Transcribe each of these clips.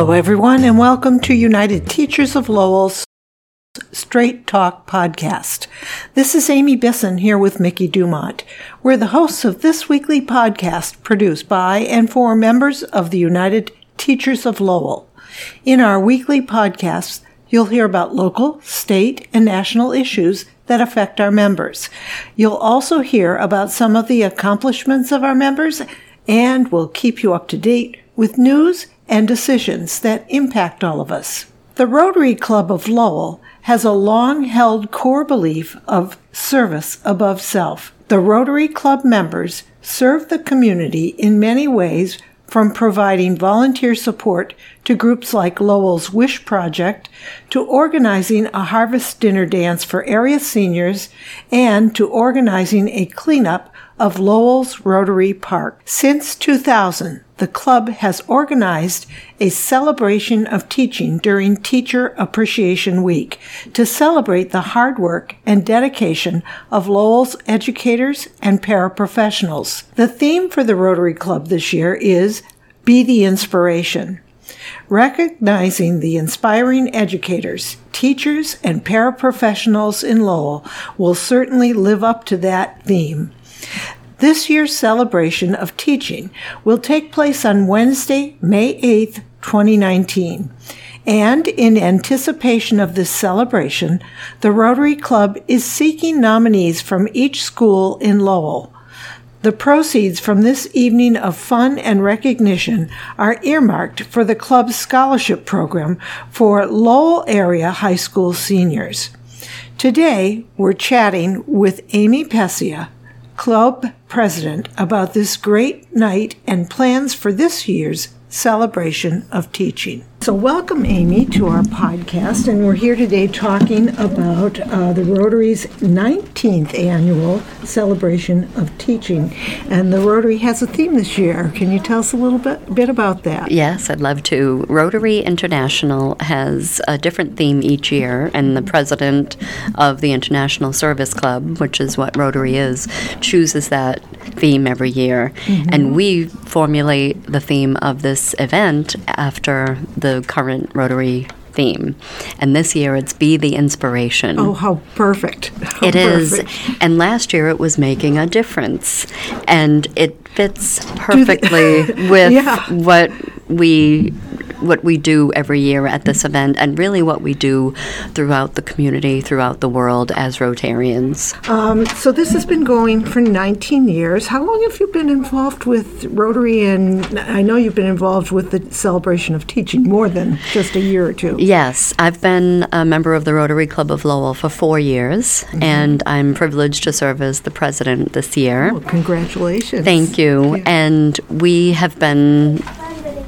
Hello, everyone, and welcome to United Teachers of Lowell's Straight Talk podcast. This is Amy Bisson here with Mickey Dumont. We're the hosts of this weekly podcast produced by and for members of the United Teachers of Lowell. In our weekly podcasts, you'll hear about local, state, and national issues that affect our members. You'll also hear about some of the accomplishments of our members, and we'll keep you up to date with news and decisions that impact all of us. The Rotary Club of Lowell has a long held core belief of service above self. The Rotary Club members serve the community in many ways from providing volunteer support to groups like Lowell's Wish Project, to organizing a harvest dinner dance for area seniors, and to organizing a cleanup of Lowell's Rotary Park. Since 2000, the club has organized a celebration of teaching during Teacher Appreciation Week to celebrate the hard work and dedication of Lowell's educators and paraprofessionals. The theme for the Rotary Club this year is Be the Inspiration. Recognizing the inspiring educators, teachers, and paraprofessionals in Lowell will certainly live up to that theme. This year's celebration of teaching will take place on Wednesday, May 8th, 2019. And in anticipation of this celebration, the Rotary Club is seeking nominees from each school in Lowell. The proceeds from this evening of fun and recognition are earmarked for the club's scholarship program for Lowell area high school seniors. Today, we're chatting with Amy Pessia, club president about this great night and plans for this year's celebration of teaching. So, welcome, Amy, to our podcast. And we're here today talking about uh, the Rotary's 19th annual celebration of teaching. And the Rotary has a theme this year. Can you tell us a little bit, bit about that? Yes, I'd love to. Rotary International has a different theme each year, and the president of the International Service Club, which is what Rotary is, chooses that theme every year. Mm-hmm. And we formulate the theme of this event after the the current Rotary theme. And this year it's Be the Inspiration. Oh, how perfect. How it perfect. is. And last year it was Making a Difference. And it fits perfectly with yeah. what we what we do every year at this event and really what we do throughout the community, throughout the world as Rotarians. Um, so this has been going for 19 years. How long have you been involved with Rotary? And I know you've been involved with the celebration of teaching more than just a year or two. Yes, I've been a member of the Rotary Club of Lowell for four years, mm-hmm. and I'm privileged to serve as the president this year. Oh, congratulations. Thank you. Yeah. And we have been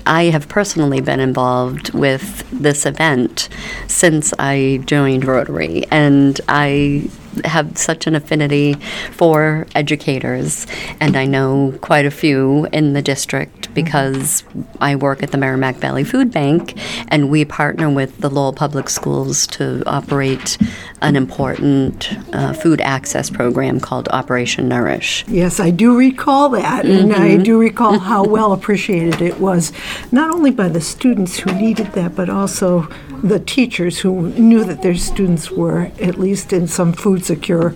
I have personally been involved with this event since I joined Rotary, and I have such an affinity for educators, and I know quite a few in the district because I work at the Merrimack Valley Food Bank, and we partner with the Lowell Public Schools to operate an important uh, food access program called Operation Nourish. Yes, I do recall that, mm-hmm. and I mm-hmm. do recall how well appreciated it was, not only by the students who needed that, but also the teachers who knew that their students were at least in some food secure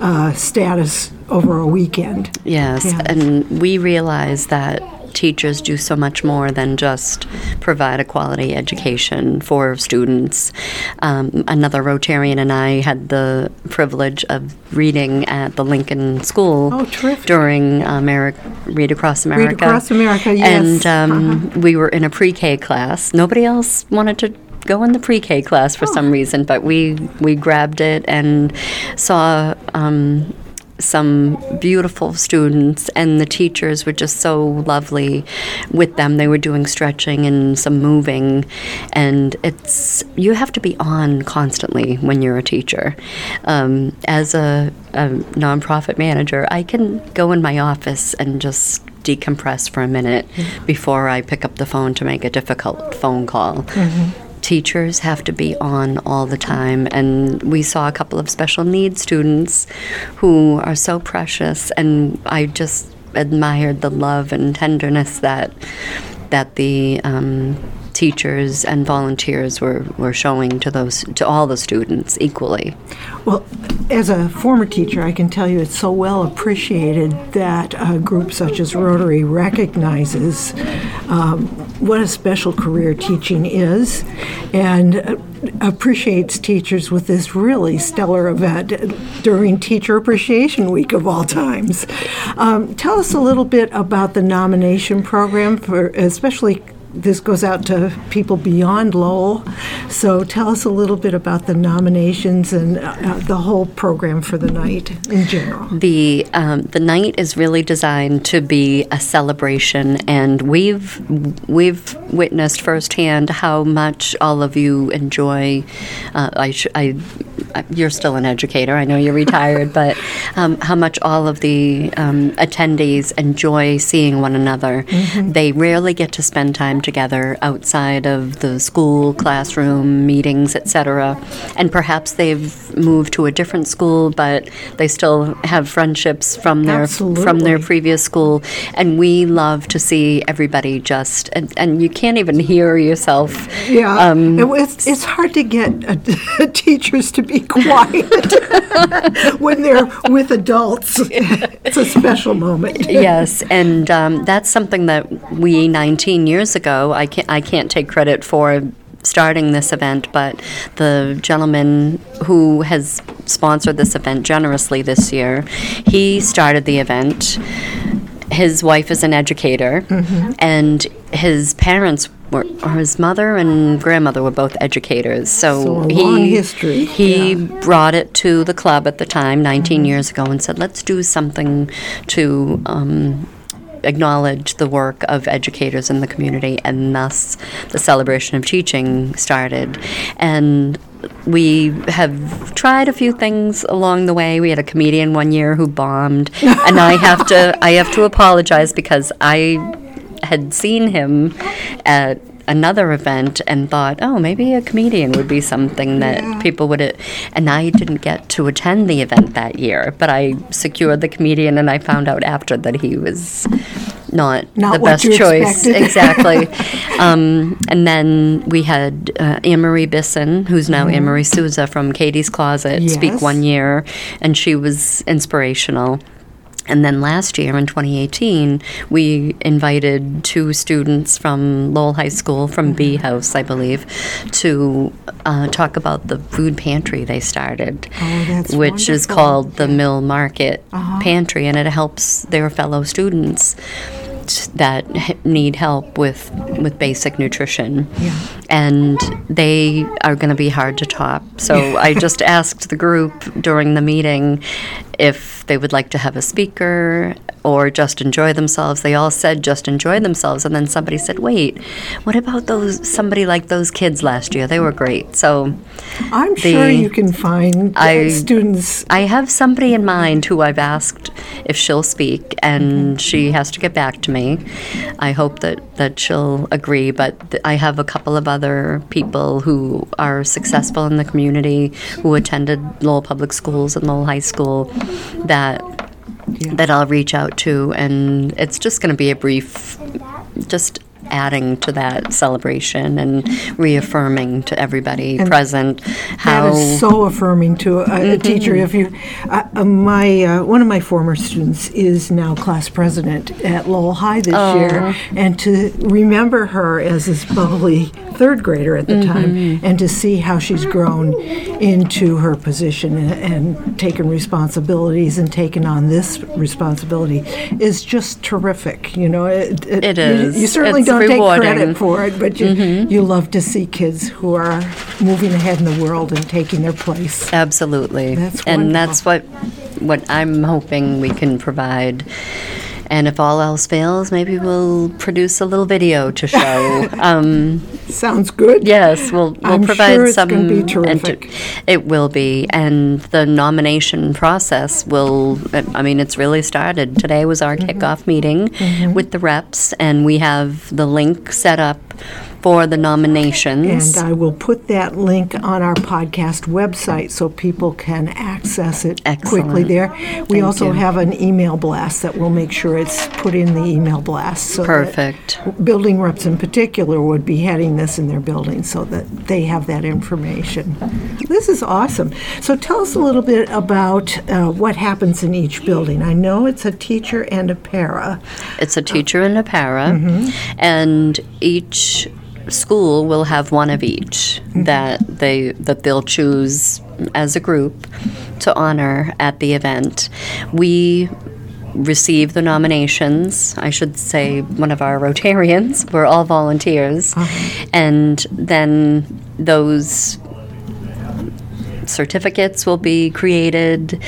uh, status over a weekend. Yes, yes, and we realize that teachers do so much more than just provide a quality education for students. Um, another Rotarian and I had the privilege of reading at the Lincoln School oh, during uh, Read Across America. Read Across America, yes. And um, uh-huh. we were in a pre K class. Nobody else wanted to go in the pre-K class for oh. some reason, but we we grabbed it and saw um, some beautiful students, and the teachers were just so lovely with them. They were doing stretching and some moving, and it's you have to be on constantly when you're a teacher. Um, as a, a nonprofit manager, I can go in my office and just decompress for a minute mm-hmm. before I pick up the phone to make a difficult phone call. Mm-hmm teachers have to be on all the time. And we saw a couple of special needs students who are so precious, and I just admired the love and tenderness that that the um, teachers and volunteers were, were showing to those to all the students equally. Well, as a former teacher, I can tell you it's so well appreciated that a group such as Rotary recognizes um, what a special career teaching is and uh, appreciates teachers with this really stellar event during Teacher Appreciation Week of all times. Um, tell us a little bit about the nomination program for especially this goes out to people beyond Lowell. So tell us a little bit about the nominations and uh, the whole program for the night in general. The um, the night is really designed to be a celebration, and we've we've witnessed firsthand how much all of you enjoy. Uh, I, sh- I you're still an educator. I know you're retired, but um, how much all of the um, attendees enjoy seeing one another. Mm-hmm. They rarely get to spend time together outside of the school, classroom, meetings, etc. And perhaps they've moved to a different school, but they still have friendships from their Absolutely. from their previous school. And we love to see everybody just and, and you can't even hear yourself. Yeah, um, it's, it's hard to get uh, teachers to be quiet when they're with adults. It's a special moment. yes, and um, that's something that we 19 years ago. I can't I can't take credit for starting this event, but the gentleman who has sponsored this event generously this year, he started the event. His wife is an educator, mm-hmm. and his parents were, or his mother and grandmother were both educators. So, so he history. He yeah. brought it to the club at the time, 19 mm-hmm. years ago, and said, "Let's do something to." Um, acknowledge the work of educators in the community, and thus the celebration of teaching started. And we have tried a few things along the way. We had a comedian one year who bombed, and I have to I have to apologize because I had seen him at another event and thought, oh, maybe a comedian would be something that yeah. people would. And I didn't get to attend the event that year, but I secured the comedian, and I found out after that he was not, not the best choice. Expected. exactly. um, and then we had uh, Anne Marie Bisson, who's now mm. Anne Marie Souza from Katie's Closet, yes. speak one year, and she was inspirational. And then last year in 2018, we invited two students from Lowell High School, from Bee House, I believe, to uh, talk about the food pantry they started, oh, which wonderful. is called the Mill Market uh-huh. Pantry, and it helps their fellow students that need help with with basic nutrition, yeah. and they are going to be hard to top. So I just asked the group during the meeting if they would like to have a speaker or just enjoy themselves. They all said just enjoy themselves, and then somebody said, "Wait, what about those somebody like those kids last year? They were great." So I'm the, sure you can find I, students. I have somebody in mind who I've asked if she'll speak, and she has to get back to me. I hope that that she'll agree, but th- I have a couple of other people who are successful in the community who attended Lowell Public Schools and Lowell High School that yeah. that I'll reach out to, and it's just going to be a brief, just adding to that celebration and reaffirming to everybody and present how that is so affirming to a, mm-hmm. a teacher. If you, uh, uh, my uh, one of my former students is now class president at Lowell High this oh. year, and to remember her as this bubbly third grader at the mm-hmm. time, and to see how she's grown into her position and, and taken responsibilities and taken on this responsibility is just terrific. You know, it, it, it is. You, you certainly it's don't rewarding. take credit for it, but you, mm-hmm. you love to see kids who are moving ahead in the world and taking their place. Absolutely, that's and that's what what I'm hoping we can provide and if all else fails, maybe we'll produce a little video to show. Um, Sounds good. Yes, we'll we'll I'm provide sure it's some. be terrific. enter- it will be, and the nomination process will. I mean, it's really started. Today was our kickoff meeting with the reps, and we have the link set up for the nominations. And I will put that link on our podcast website so people can access it quickly there. We Thank also you. have an email blast that will make sure it's put in the email blast. So Perfect. building reps in particular would be heading this in their building so that they have that information. This is awesome. So tell us a little bit about uh, what happens in each building. I know it's a teacher and a para. It's a teacher and a para, Mm-hmm. and each school will have one of each Mm-hmm. that they that they'll choose as a group to honor at the event. We receive the nominations. I should say one of our Rotarians. We're all volunteers, Uh-huh. and then those certificates will be created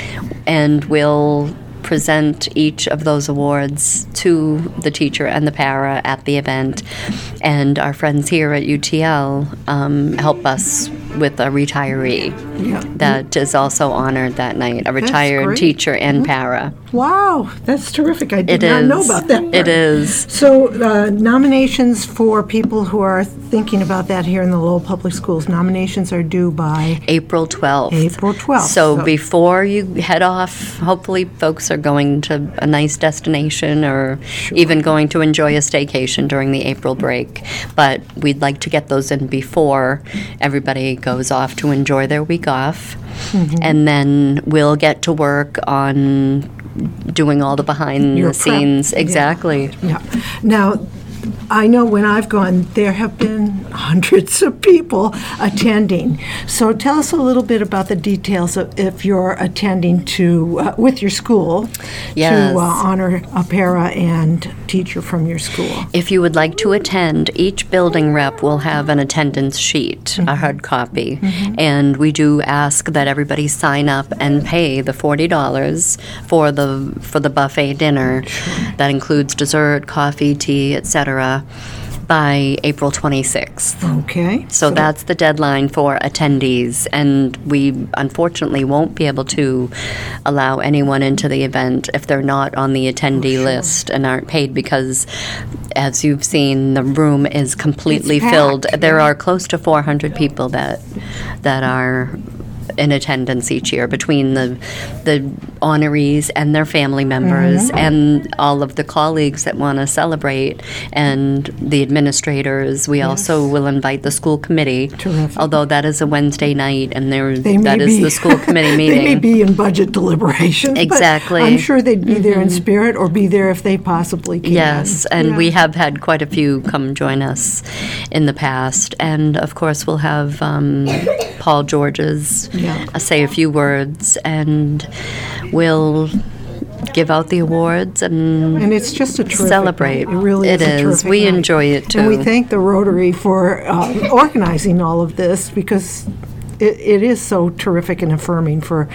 and we'll present each of those awards to the teacher and the para at the event. And our friends here at UTL um, help us with a retiree Yeah. that is also honored that night, a retired teacher and para. Wow, that's terrific. I did It not is. know about that. It part. is. So, uh, nominations for people who are thinking about that here in the Lowell Public Schools, nominations are due by April 12th. April 12th. So, before you head off, hopefully folks are going to a nice destination or even going to enjoy a staycation during the April break. But we'd like to get those in before everybody goes off to enjoy their week off. Mm-hmm. And then we'll get to work on doing all the behind Your the prep, scenes. yeah. Exactly. Yeah. Now, I know when I've gone, there have been hundreds of people attending. So tell us a little bit about the details of if you're attending to uh, with your school Yes. to uh, honor a para and teacher from your school. If you would like to attend, each building rep will have an attendance sheet, a hard copy, and we do ask that everybody sign up and pay the forty dollars for the for the buffet dinner. That includes dessert, coffee, tea, etc. By April twenty sixth. Okay. So that's the deadline for attendees, and we unfortunately won't be able to allow anyone into the event if they're not on the attendee oh, list and aren't paid because, as you've seen, the room is completely It's filled. packed, There yeah. are close to 400 people that that are in attendance each year between the the honorees and their family members Mm-hmm. and all of the colleagues that want to celebrate and the administrators. We also will invite the school committee, Terrific. although that is a Wednesday night and there that is be- the school committee meeting. they may be in budget deliberations. but Exactly. I'm sure they'd be there in spirit or be there if they possibly can. Yes, and we have had quite a few come join us in the past. And of course, we'll have um, Paul George's Yeah. uh, say a few words, and we'll give out the awards and And it's just a terrific Celebrate. night. It really It is. is. We night. enjoy it, too. And we thank the Rotary for uh, organizing all of this because it, it is so terrific and affirming for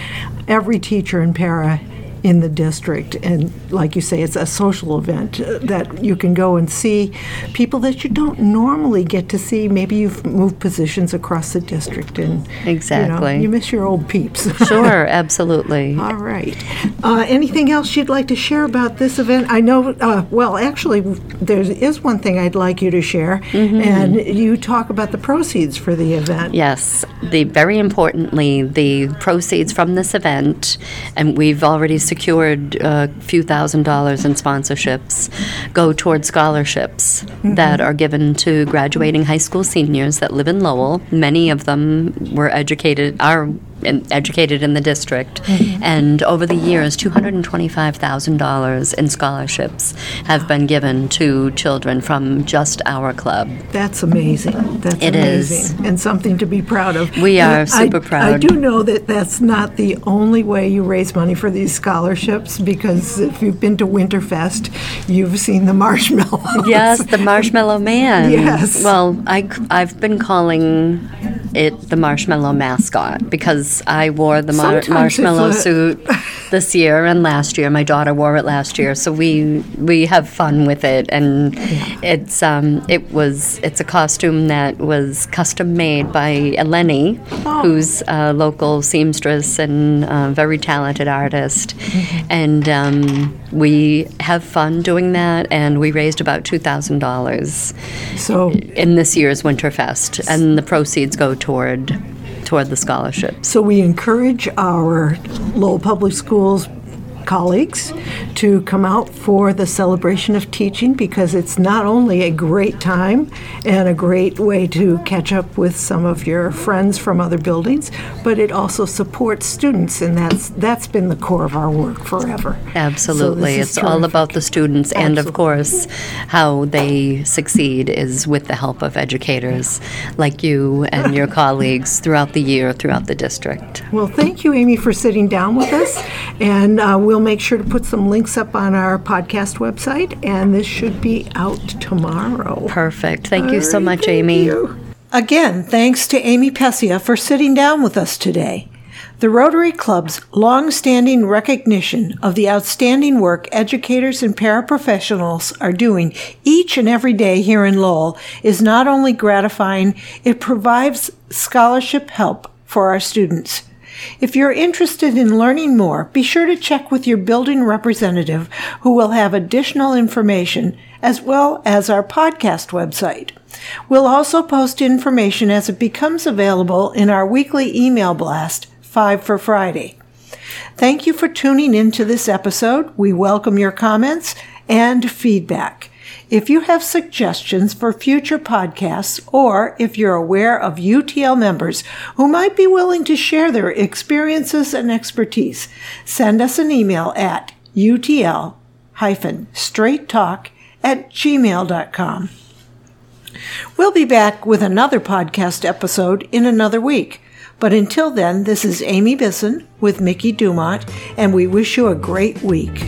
every teacher in para in the district. And like you say, it's a social event that you can go and see people that you don't normally get to see. Maybe you've moved positions across the district and you know, Exactly. you miss your old peeps. sure, absolutely. All right. Uh, anything else you'd like to share about this event? I know, uh, well, actually, there is one thing I'd like you to share, and you talk about the proceeds for the event. Yes, the very importantly, the proceeds from this event, and we've already secured a few thousand dollars in sponsorships, go toward scholarships mm-hmm. that are given to graduating high school seniors that live in Lowell. Many of them were educated are in, educated in the district, and over the years, two hundred and twenty-five thousand dollars in scholarships have been given to children from just our club. That's amazing. That's It is. amazing. And something to be proud of. We are I- super I proud. I do know that that's not the only way you raise money for these scholarships, because if you've been to Winterfest, you've seen the marshmallows. Yes, the Marshmallow Man. Yes. Well, I, I, have been calling it the marshmallow mascot because I wore the mar- marshmallow suit this year and last year. My daughter wore it last year, so we we have fun with it, and it's um it was it's a costume that was custom made by Eleni, Oh. who's a local seamstress and uh, very talented artist, Mm-hmm. and um, we have fun doing that, and we raised about two thousand dollars So, in this year's Winterfest, and the proceeds go toward toward the scholarship. so we encourage our Lowell Public Schools colleagues to come out for the celebration of teaching because it's not only a great time and a great way to catch up with some of your friends from other buildings, but it also supports students, and that's that's been the core of our work forever. Absolutely. So it's is all about the students, and of course, how they succeed is with the help of educators like you and your colleagues throughout the year, throughout the district. Well, thank you, Amy, for sitting down with us. And uh, we'll make sure to put some links up on our podcast website, and this should be out tomorrow. Perfect. Thank you so right, much, Amy. you. Again, thanks to Amy Pessia for sitting down with us today. The Rotary Club's long-standing recognition of the outstanding work educators and paraprofessionals are doing each and every day here in Lowell is not only gratifying, it provides scholarship help for our students. If you're interested in learning more, be sure to check with your building representative who will have additional information as well as our podcast website. We'll also post information as it becomes available in our weekly email blast, 5 for Friday. Thank you for tuning in to this episode. We welcome your comments and feedback. If you have suggestions for future podcasts, or if you're aware of UTL members who might be willing to share their experiences and expertise, send us an email at utl-straighttalk at gmail.com. We'll be back with another podcast episode in another week. But until then, this is Amy Bisson with Mickey Dumont, and we wish you a great week.